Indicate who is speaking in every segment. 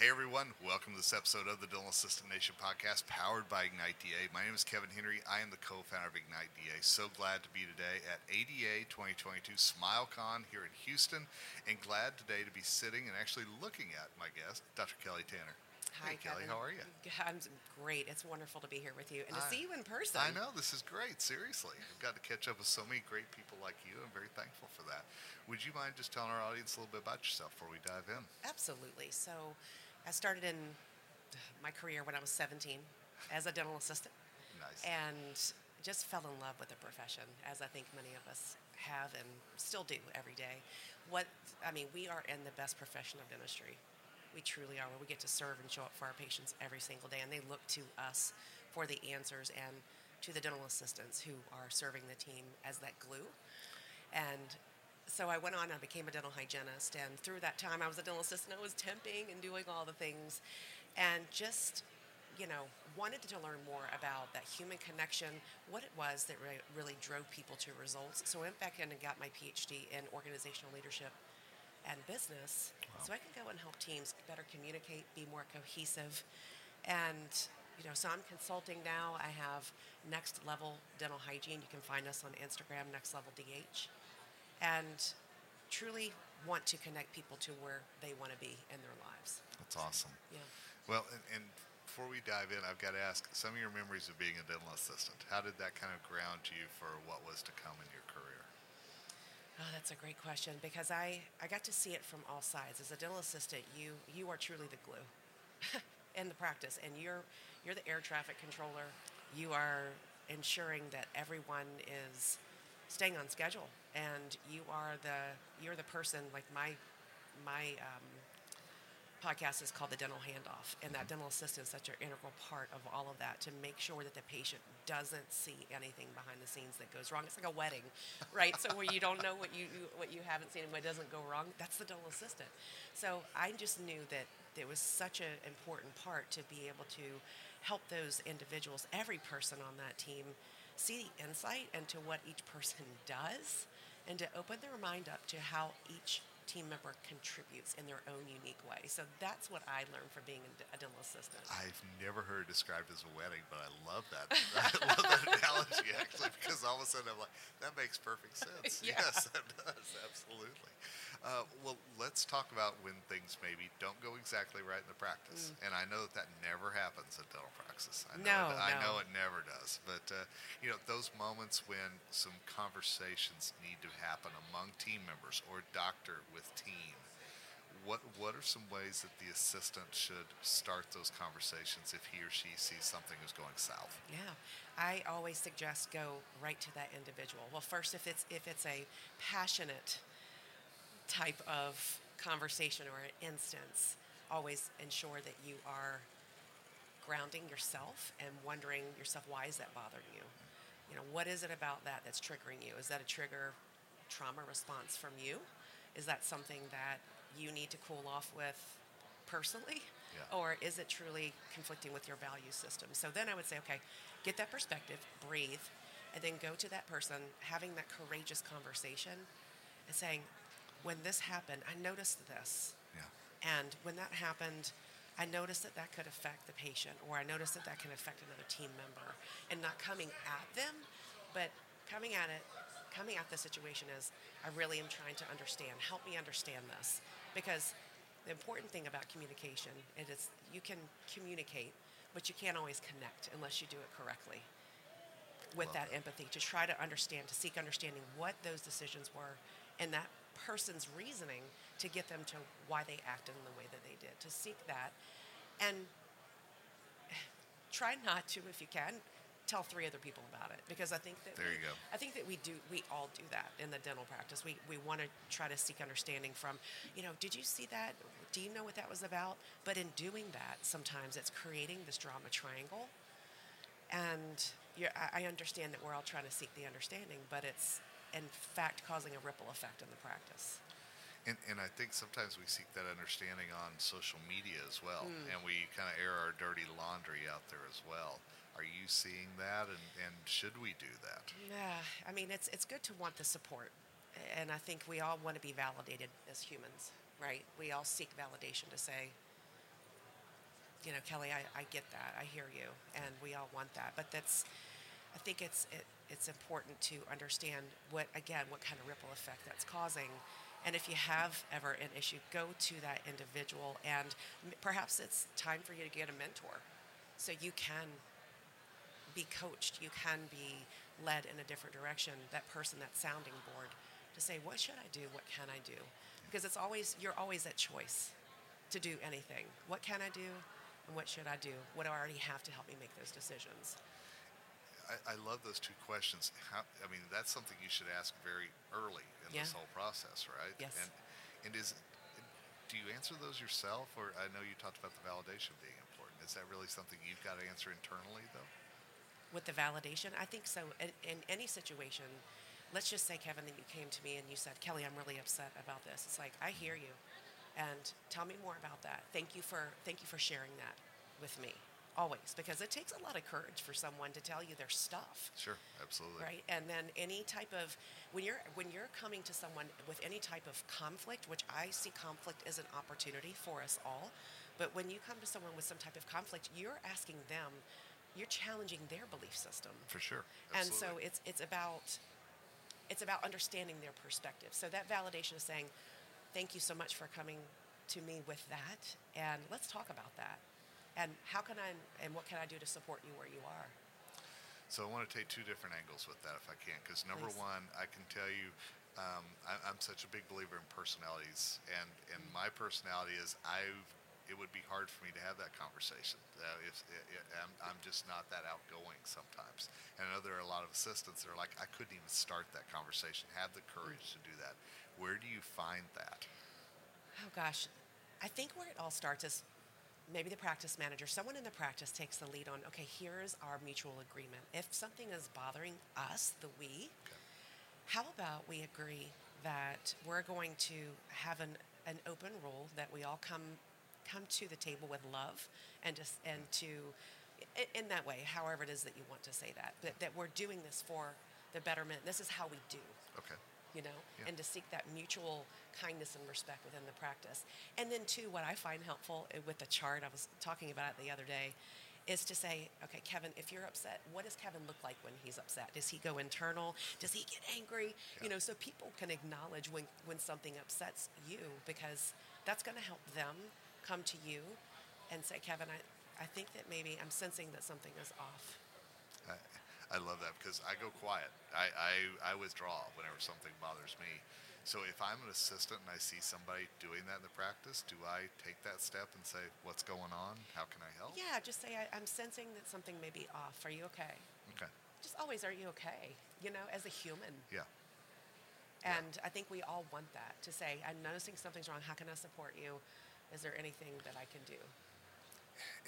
Speaker 1: Hey everyone, welcome to this episode of the Dental Assistant Nation podcast powered by Ignite DA. My name is Kevin Henry. I am the co-founder of Ignite DA. So glad to be today at ADA 2022 SmileCon here in Houston and glad today to be sitting and actually looking at my guest, Dr. Kelly Tanner.
Speaker 2: Hi,
Speaker 1: hey, Kelly. How are you?
Speaker 2: I'm great. It's wonderful to be here with you and to
Speaker 1: I-
Speaker 2: see you in person.
Speaker 1: I know this is great. Seriously, I've got to catch up with so many great people like you. I'm very thankful for that. Would you mind just telling our audience a little bit about yourself before we dive in?
Speaker 2: Absolutely. So, I started in my career when I was 17 as a dental assistant
Speaker 1: Nice.
Speaker 2: and just fell in love with the profession, as I think many of us have and still do every day. What I mean, we are in the best profession of dentistry. We truly are. Where we get to serve and show up for our patients every single day, and they look to us for the answers and to the dental assistants who are serving the team as that glue. And so I went on, I became a dental hygienist, and through that time, I was a dental assistant. I was temping and doing all the things, and just, you know, wanted to learn more about that human connection, what it was that re- really drove people to results. So I went back in and got my PhD in organizational leadership and business, so I can go and help teams better communicate, be more cohesive, and you know, so I'm consulting now. I have Next Level Dental Hygiene. You can find us on Instagram, Next Level DH and truly want to connect people to where they want to be in their lives.
Speaker 1: That's awesome.
Speaker 2: Yeah.
Speaker 1: Well, and, and before we dive in, I've got to ask some of your memories of being a dental assistant. How did that kind of ground you for what was to come in your career?
Speaker 2: Oh, that's a great question because I, I got to see it from all sides. As a dental assistant, you you are truly the glue in the practice, and you're you're the air traffic controller. You are ensuring that everyone is staying on schedule, and you are the you're the person like my my um, podcast is called the dental handoff. And that dental assistant is such an integral part of all of that to make sure that the patient doesn't see anything behind the scenes that goes wrong. It's like a wedding right? So where you don't know what you what you haven't seen and what doesn't go wrong that's the dental assistant. So i just knew that there was such an important part to be able to help those individuals every person on that team see the insight into what each person does and to open their mind up to how each team member contributes in their own unique way. So that's what I learned from being a dental assistant.
Speaker 1: I've never heard it described as a wedding, but I love that. I love that analogy actually because all of a sudden I'm like, that makes perfect sense.
Speaker 2: Yeah.
Speaker 1: Yes, that does absolutely. Uh, well, let's talk about when things maybe don't go exactly right in the practice, and I know that that never happens at dental praxis. I know
Speaker 2: No,
Speaker 1: it, I know it never does. But uh, you know, those moments when some conversations need to happen among team members or doctor with team what what are some ways that the assistant should start those conversations if he or she sees something is going south?
Speaker 2: Yeah, I always suggest go right to that individual. Well, first, if it's if it's a passionate type of conversation or instance, always ensure that you are grounding yourself and wondering yourself why is that bothering you? You know, what is it about that that's triggering you? Is that a trigger trauma response from you? Is that something that you need to cool off with personally?
Speaker 1: Yeah.
Speaker 2: Or is it truly conflicting with your value system? So then I would say, okay, get that perspective, breathe, and then go to that person, having that courageous conversation and saying, when this happened, I noticed this.
Speaker 1: Yeah.
Speaker 2: And when that happened, I noticed that that could affect the patient, or I noticed that that can affect another team member. And not coming at them, but coming at it, coming at the situation as I really am trying to understand. Help me understand this. Because the important thing about communication is you can communicate, but you can't always connect unless you do it correctly with
Speaker 1: Love
Speaker 2: that empathy to try to understand, to seek understanding what those decisions were and that person's reasoning to get them to why they acted in the way that they did. To seek that and try not to, if you can, tell three other people about it because I think that
Speaker 1: There
Speaker 2: we,
Speaker 1: you go.
Speaker 2: I think that we do we all do that in the dental practice. We we want to try to seek understanding from, you know, did you see that? Do you know what that was about? But in doing that, sometimes it's creating this drama triangle. And I understand that we're all trying to seek the understanding, but it's in fact causing a ripple effect in the practice.
Speaker 1: And, and I think sometimes we seek that understanding on social media as well,
Speaker 2: Hmm.
Speaker 1: and we kind of air our dirty laundry out there as well. Are you seeing that, and, and should we do that?
Speaker 2: Yeah, I mean, it's it's good to want the support, and I think we all want to be validated as humans, right? We all seek validation to say, you know, Kelly, I, I get that. I hear you, and we all want that. But that's, I think it's it, it's important to understand what again what kind of ripple effect that's causing. And if you have ever an issue, go to that individual, and perhaps it's time for you to get a mentor, so you can be coached, you can be led in a different direction. That person, that sounding board, to say, what should I do? What can I do? Because it's always you're always at choice to do anything. What can I do? And what should I do? What do I already have to help me make those decisions?
Speaker 1: I, I love those two questions. How, I mean, that's something you should ask very early in this whole process, right?
Speaker 2: Yes.
Speaker 1: And and is do you answer those yourself, or I know you talked about the validation being important. Is that really something you've got to answer internally, though?
Speaker 2: With the validation, I think so. In, in any situation, let's just say, Kevin, that you came to me and you said, Kelly, I'm really upset about this. It's like I hear you, and tell me more about that. Thank you for thank you for sharing that with me. Always, because it takes a lot of courage for someone to tell you their stuff.
Speaker 1: Sure, absolutely.
Speaker 2: right and then any type of when you're when you're coming to someone with any type of conflict which i see conflict as an opportunity for us all but when you come to someone with some type of conflict you're asking them you're challenging their belief system
Speaker 1: For sure. absolutely.
Speaker 2: and so it's it's about it's about understanding their perspective so that validation is saying thank you so much for coming to me with that and let's talk about that and how can i and what can i do to support you where you are
Speaker 1: So I want to take two different angles with that, if I can, because number
Speaker 2: Please.
Speaker 1: one, I can tell you, um, I, I'm such a big believer in personalities, and and my personality is I. It would be hard for me to have that conversation. Uh, if, i i I'm, I'm just not that outgoing sometimes, and I know there are a lot of assistants that are like, I couldn't even start that conversation. Have the courage to do that. Where do you find that?
Speaker 2: Oh gosh, I think where it all starts is maybe the practice manager, someone in the practice takes the lead on, okay, here's our mutual agreement. If something is bothering us, the we, how about we agree that we're going to have an, an open rule that we all come come to the table with love and just and to in, that way, however it is that you want to say that, that that we're doing this for the betterment. This is how we do
Speaker 1: Okay.
Speaker 2: You know,
Speaker 1: Yeah.
Speaker 2: and to seek that mutual kindness and respect within the practice. And then, too, what I find helpful uh, with the chart, I was talking about it the other day, is to say, okay, Kevin, if you're upset, what does Kevin look like when he's upset? Does he go internal? Does he get angry?
Speaker 1: Yeah.
Speaker 2: You know, so people can acknowledge when, when something upsets you because that's going to help them come to you and say, Kevin, I, I think that maybe I'm sensing that something is off.
Speaker 1: I, love that because I go quiet. I, I, I withdraw whenever something bothers me. So if I'm an assistant and I see somebody doing that in the practice, do I take that step and say, "What's going on? How can I help?"
Speaker 2: Yeah, just say, I, I'm sensing that something may be off. Are you okay?
Speaker 1: Okay.
Speaker 2: just always are you okay you know as a human
Speaker 1: Yeah. Yeah.
Speaker 2: and i think we all want that to say i'm noticing something's wrong how can i support you is there anything that i can do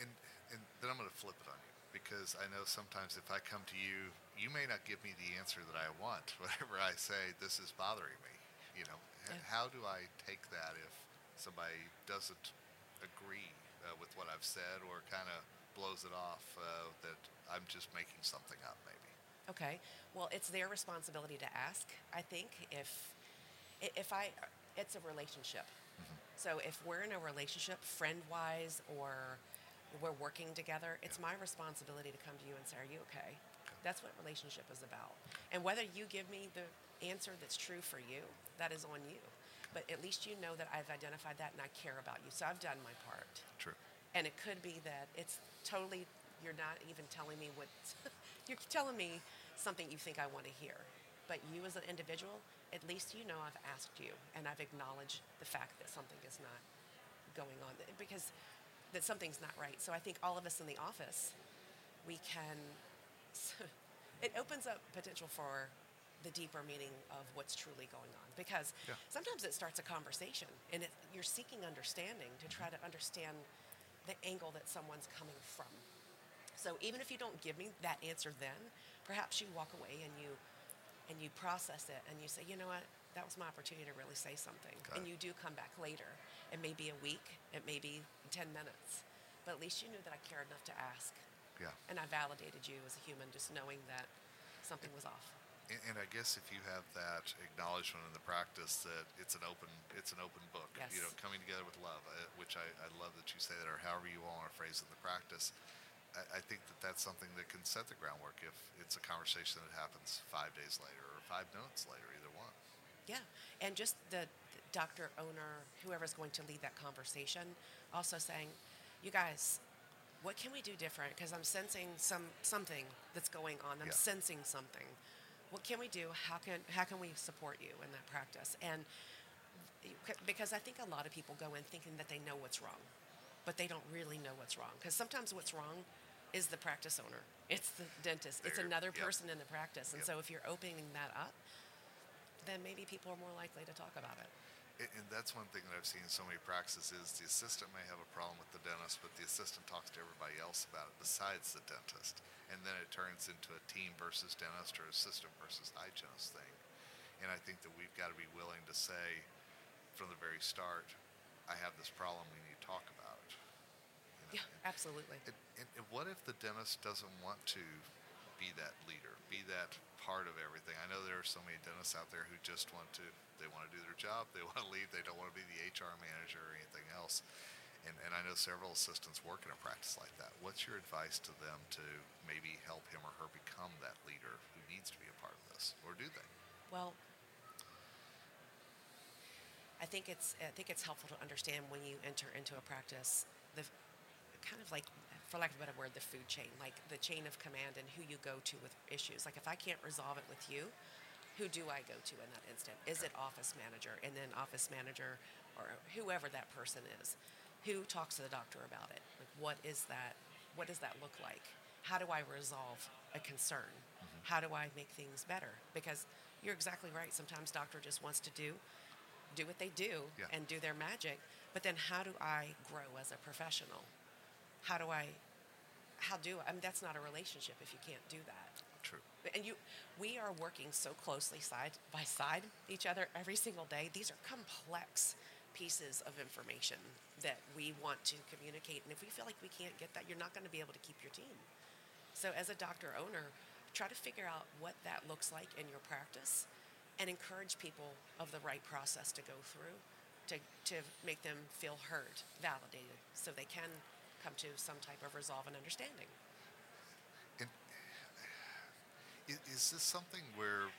Speaker 1: And and then I'm going to flip it on you because I know sometimes if I come to you, you may not give me the answer that I want. Whatever I say, this is bothering me. You know,
Speaker 2: Yeah.
Speaker 1: how do I take that if somebody doesn't agree uh, with what I've said or kind of blows it off uh, that I'm just making something up, maybe?
Speaker 2: okay well it's their responsibility to ask i think if if i it's a relationship so if we're in a relationship friend wise or we're working together it's my responsibility to come to you and say are you okay? That's what relationship is about. And whether you give me the answer that's true for you that is on you. But at least you know that i've identified that and i care about you. So i've done my part.
Speaker 1: True.
Speaker 2: and it could be that it's totally you're not even telling me what you're telling me something you think I want to hear. But you as an individual, at least you know I've asked you and I've acknowledged the fact that something is not going on. Because that something's not right. So I think all of us in the office, we can it opens up potential for the deeper meaning of what's truly going on. Because
Speaker 1: Yeah.
Speaker 2: sometimes it starts a conversation and it, you're seeking understanding to try to understand the angle that someone's coming from. So even if you don't give me that answer then perhaps you walk away and you and you process it and you say you know what? That was my opportunity to really say something.
Speaker 1: Got
Speaker 2: and you do come back later. It may be a week. It may be 10 minutes but at least you knew that i cared enough to ask
Speaker 1: Yeah.
Speaker 2: and i validated you as a human just knowing that something was off
Speaker 1: And, and I guess if you have that acknowledgement in the practice that it's an open it's an open book, Yes. you know, coming together with love, uh, which I, I love that you say that, or however you all want to phrase in the practice. I, I think that that's something that can set the groundwork if it's a conversation that happens five days later or five minutes later, either one.
Speaker 2: Yeah, and just the doctor, owner, whoever's going to lead that conversation, also saying, "You guys, what can we do different? Because I'm sensing some something that's going on. I'm
Speaker 1: Yeah.
Speaker 2: sensing something. What can we do? How can how can we support you in that practice?" And because I think a lot of people go in thinking that they know what's wrong, but they don't really know what's wrong. Because sometimes what's wrong is the practice owner. It's the dentist. It's another
Speaker 1: yep.
Speaker 2: person in the practice. And
Speaker 1: Yep.
Speaker 2: so if you're opening that up, then maybe people are more likely to talk about it.
Speaker 1: And, that's one thing that I've seen in so many practices is the assistant may have a problem with the dentist, but the assistant talks to everybody else about it besides the dentist. And then it turns into a team versus dentist or assistant versus hygienist thing. And I think that we've got to be willing to say from the very start, I have this problem, we need to talk about it. You know,
Speaker 2: Yeah, absolutely.
Speaker 1: and, and, and what if the dentist doesn't want to be that leader, be that part of everything? I know there are so many dentists out there who just want to, they want to do their job, they want to leave, they don't want to be the HR manager or anything else. And, and I know several assistants work in a practice like that. What's your advice to them to maybe help him or her become that leader who needs to be a part of this? Or do they?
Speaker 2: Well, I think it's I think it's helpful to understand when you enter into a practice the kind of like for lack of a better word the food chain like the chain of command and who you go to with issues. Like if I can't resolve it with you who do I go to in that instant? Is it office manager? And then office manager or whoever that person is who talks to the doctor about it? Like what is that what does that look like? How do I resolve a concern? Mm-hmm. How do I make things better? Because you're exactly right. Sometimes doctor just wants to do do what they do
Speaker 1: Yeah.
Speaker 2: and do their magic but then how do i grow as a professional how do i how do i, I mean that's not a relationship if you can't do that.
Speaker 1: True.
Speaker 2: and you we are working so closely side by side each other every single day. These are complex pieces of information that we want to communicate. And if we feel like we can't get that you're not going to be able to keep your team. So as a doctor owner try to figure out what that looks like in your practice and encourage people of the right process to go through to, to make them feel heard validated so they can come to some type of resolve and understanding
Speaker 1: And is, is this something where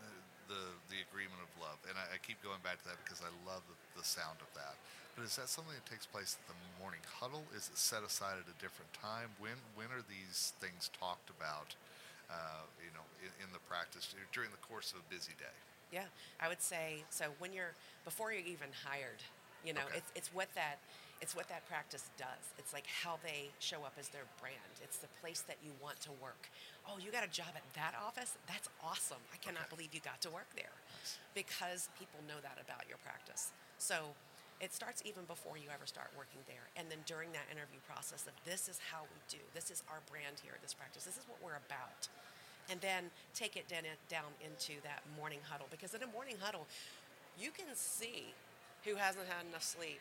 Speaker 1: uh, the the agreement of love, and I, I keep going back to that because I love the, the sound of that. But is that something that takes place at the morning huddle? Is it set aside at a different time? When when are these things talked about? Uh, you know, in, in the practice during the course of a busy day.
Speaker 2: Yeah, I would say so. When you're before you're even hired, you know,
Speaker 1: Okay.
Speaker 2: it's it's what that it's what that practice does. It's like how they show up as their brand. It's the place that you want to work. Oh, you got a job at that office? That's awesome. I cannot
Speaker 1: Okay.
Speaker 2: believe you got to work there,
Speaker 1: Nice.
Speaker 2: because people know that about your practice. So. It starts even before you ever start working there. And then during that interview process of this is how we do, this is our brand here at this practice, this is what we're about and then take it down into that morning huddle because in a morning huddle you can see who hasn't had enough sleep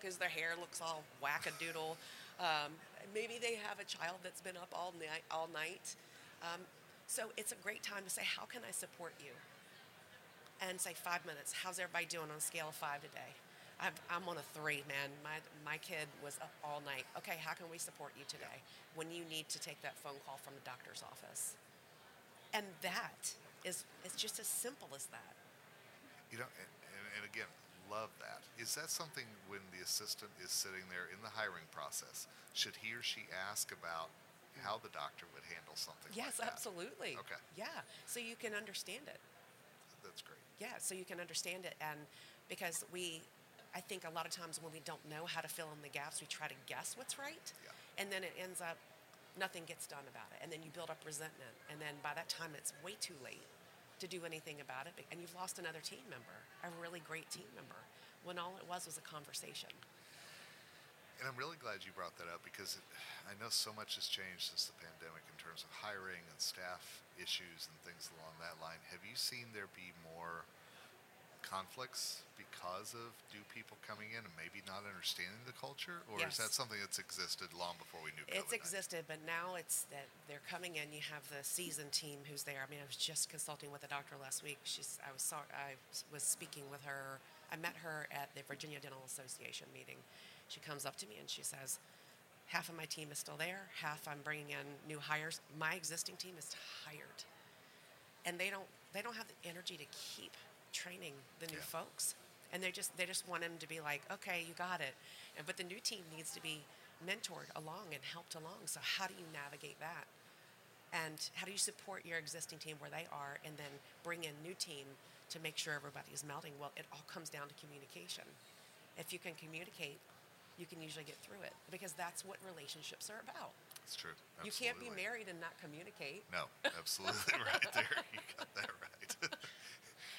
Speaker 2: because their hair looks all wackadoodle um, maybe they have a child that's been up all night all night um, so it's a great time to say how can i support you and say five minutes how's everybody doing on a scale of five today I'm, I'm on a three, man. My, my kid was up all night. Okay, how can we support you today when you need to take that phone call from the doctor's office? And that is it's just as simple as that.
Speaker 1: You know, and, and, and again, love that. Is that something when the assistant is sitting there in the hiring process, should he or she ask about how the doctor would handle something
Speaker 2: Yes,
Speaker 1: like that?
Speaker 2: absolutely.
Speaker 1: Okay.
Speaker 2: Yeah, so you can understand it.
Speaker 1: That's great.
Speaker 2: Yeah, so you can understand it, and because we, I think a lot of times when we don't know how to fill in the gaps, we try to guess what's right,
Speaker 1: Yeah.
Speaker 2: and then it ends up nothing gets done about it, and then you build up resentment, and then by that time it's way too late to do anything about it, and you've lost another team member, a really great team member, when all it was was a conversation.
Speaker 1: And I'm really glad you brought that up because it, I know so much has changed since the pandemic in terms of hiring and staff issues and things along that line. Have you seen there be more conflicts because of new people coming in and maybe not understanding the culture, or is that something that's existed long before we knew?
Speaker 2: It's
Speaker 1: COVID-19?
Speaker 2: existed, but now it's that they're coming in. You have the seasoned team who's there. I mean, I was just consulting with a doctor last week. She's I was sorry, I was speaking with her. I met her at the Virginia Dental Association meeting. She comes up to me and she says, half of my team is still there, half I'm bringing in new hires. My existing team is tired, and they don't they don't have the energy to keep training the new
Speaker 1: Yeah.
Speaker 2: folks, and they just they just want them to be like, okay, you got it, and but the new team needs to be mentored along and helped along. So how do you navigate that? And how do you support your existing team where they are, and then bring in new team to make sure everybody is melding? Well, it all comes down to communication. If you can communicate, you can usually get through it because that's what relationships are about.
Speaker 1: It's true.
Speaker 2: You can't be married and not communicate.
Speaker 1: No, absolutely right there. You got that right.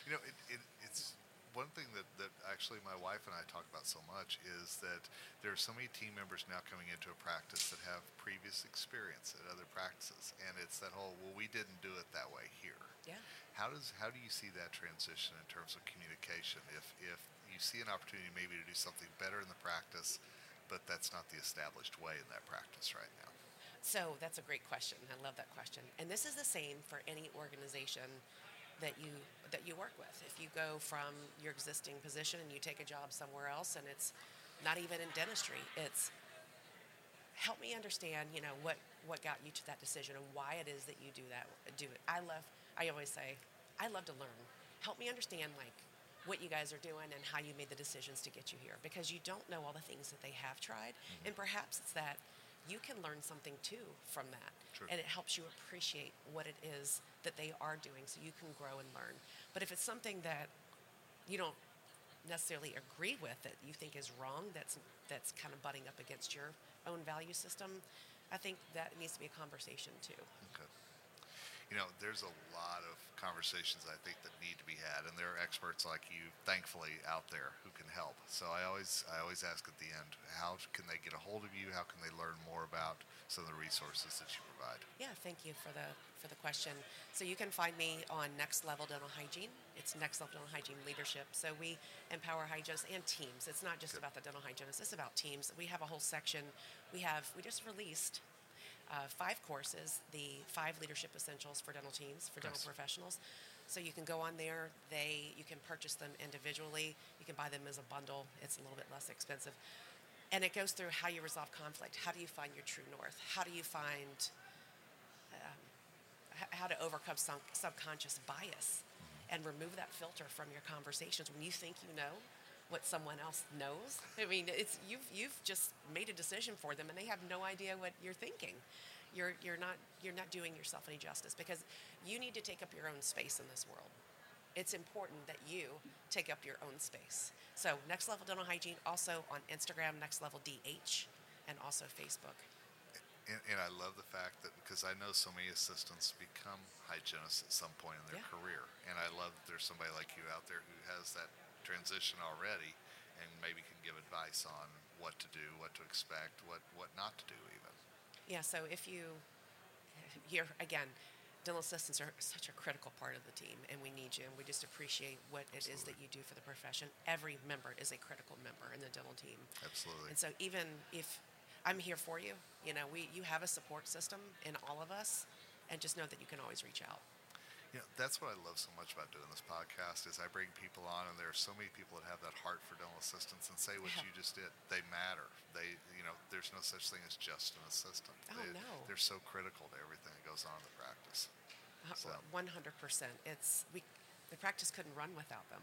Speaker 1: You know, it, it, it's one thing that, that actually my wife and I talk about so much is that there are so many team members now coming into a practice that have previous experience at other practices, and it's that whole well, we didn't do it that way here.
Speaker 2: Yeah.
Speaker 1: How does how do you see that transition in terms of communication? If if you see an opportunity maybe to do something better in the practice, but that's not the established way in that practice right now.
Speaker 2: So that's a great question. I love that question. And this is the same for any organization that you that you work with. If you go from your existing position and you take a job somewhere else and it's not even in dentistry, it's help me understand, you know, what what got you to that decision and why it is that you do that do it. I love I always say, I love to learn. Help me understand like what you guys are doing and how you made the decisions to get you here because you don't know all the things that they have tried mm-hmm. and perhaps it's that you can learn something too from that And it helps you appreciate what it is that they are doing so you can grow and learn. But if it's something that you don't necessarily agree with that you think is wrong that's that's kind of butting up against your own value system i think that needs to be a conversation too.
Speaker 1: Okay. You know, there's a lot of conversations I think that need to be had, and there are experts like you, thankfully, out there who can help. So I always, I always ask at the end, how can they get a hold of you? How can they learn more about some of the resources that you provide?
Speaker 2: yeah thank you for the for the question so you can find me on next level dental hygiene it's next level dental hygiene leadership so we empower hygienists and teams it's not just
Speaker 1: Good.
Speaker 2: about the dental hygienists it's about teams we have a whole section we have we just released uh, five courses, the five leadership essentials for dental teams, for dental professionals. So you can go on there. They you can purchase them individually. You can buy them as a bundle. It's a little bit less expensive, and it goes through how you resolve conflict. How do you find your true north? How do you find um, how to overcome some subconscious bias and remove that filter from your conversations when you think you know what someone else knows. I mean, it's you've you've just made a decision for them, and they have no idea what you're thinking. You're you're not you're not doing yourself any justice because you need to take up your own space in this world. It's important that you take up your own space. So, Next Level Dental Hygiene also on Instagram, Next Level DH, and also Facebook.
Speaker 1: And, and I love the fact that because I know so many assistants become hygienists at some point in their
Speaker 2: Yeah.
Speaker 1: career, and I love that there's somebody like you out there who has that transition already, and maybe can give advice on what to do, what to expect, what what not to do, even.
Speaker 2: Yeah, so if you, you're, again, dental assistants are such a critical part of the team, and we need you, and we just appreciate what it is that you do for the profession. Every member is a critical member in the dental team.
Speaker 1: Absolutely.
Speaker 2: And so even if I'm here for you, you know, we, you have a support system in all of us, and just know that you can always reach out.
Speaker 1: You know, that's what I love so much about doing this podcast is I bring people on, and there are so many people that have that heart for dental assistants and say what
Speaker 2: Yeah.
Speaker 1: you just did. They matter. They, you know, there's no such thing as just an assistant.
Speaker 2: Oh,
Speaker 1: they,
Speaker 2: no.
Speaker 1: They're so critical to everything that goes on in the practice. Uh,
Speaker 2: one hundred percent. It's we, the practice couldn't run without them.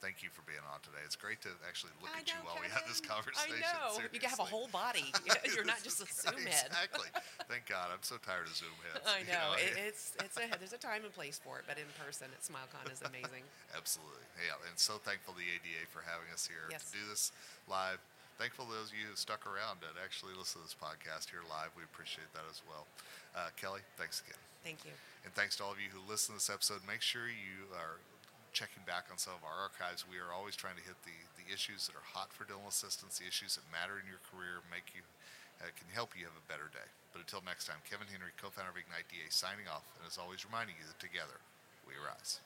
Speaker 1: Thank you for being on today. It's great to actually look
Speaker 2: I
Speaker 1: at you
Speaker 2: know,
Speaker 1: while we have this conversation.
Speaker 2: I know. You can have a whole body. You're not just a Zoom head.
Speaker 1: exactly. Thank God. I'm so tired of Zoom heads.
Speaker 2: I
Speaker 1: you
Speaker 2: know. It, it's it's a there's a time and place for it, but in person at SmileCon is amazing.
Speaker 1: Absolutely. Yeah, and so thankful to the ADA for having us here
Speaker 2: Yes.
Speaker 1: to do this live. Thankful to those of you who stuck around and actually listen to this podcast here live. We appreciate that as well. Uh, Kelly, thanks again.
Speaker 2: Thank you.
Speaker 1: And thanks to all of you who listen to this episode. Make sure you are checking back on some of our archives. We are always trying to hit the, the issues that are hot for dental assistants, the issues that matter in your career, make you uh, can help you have a better day. But until next time, Kevin Henry, co-founder of Ignite DA, signing off, and as always, reminding you that together we rise.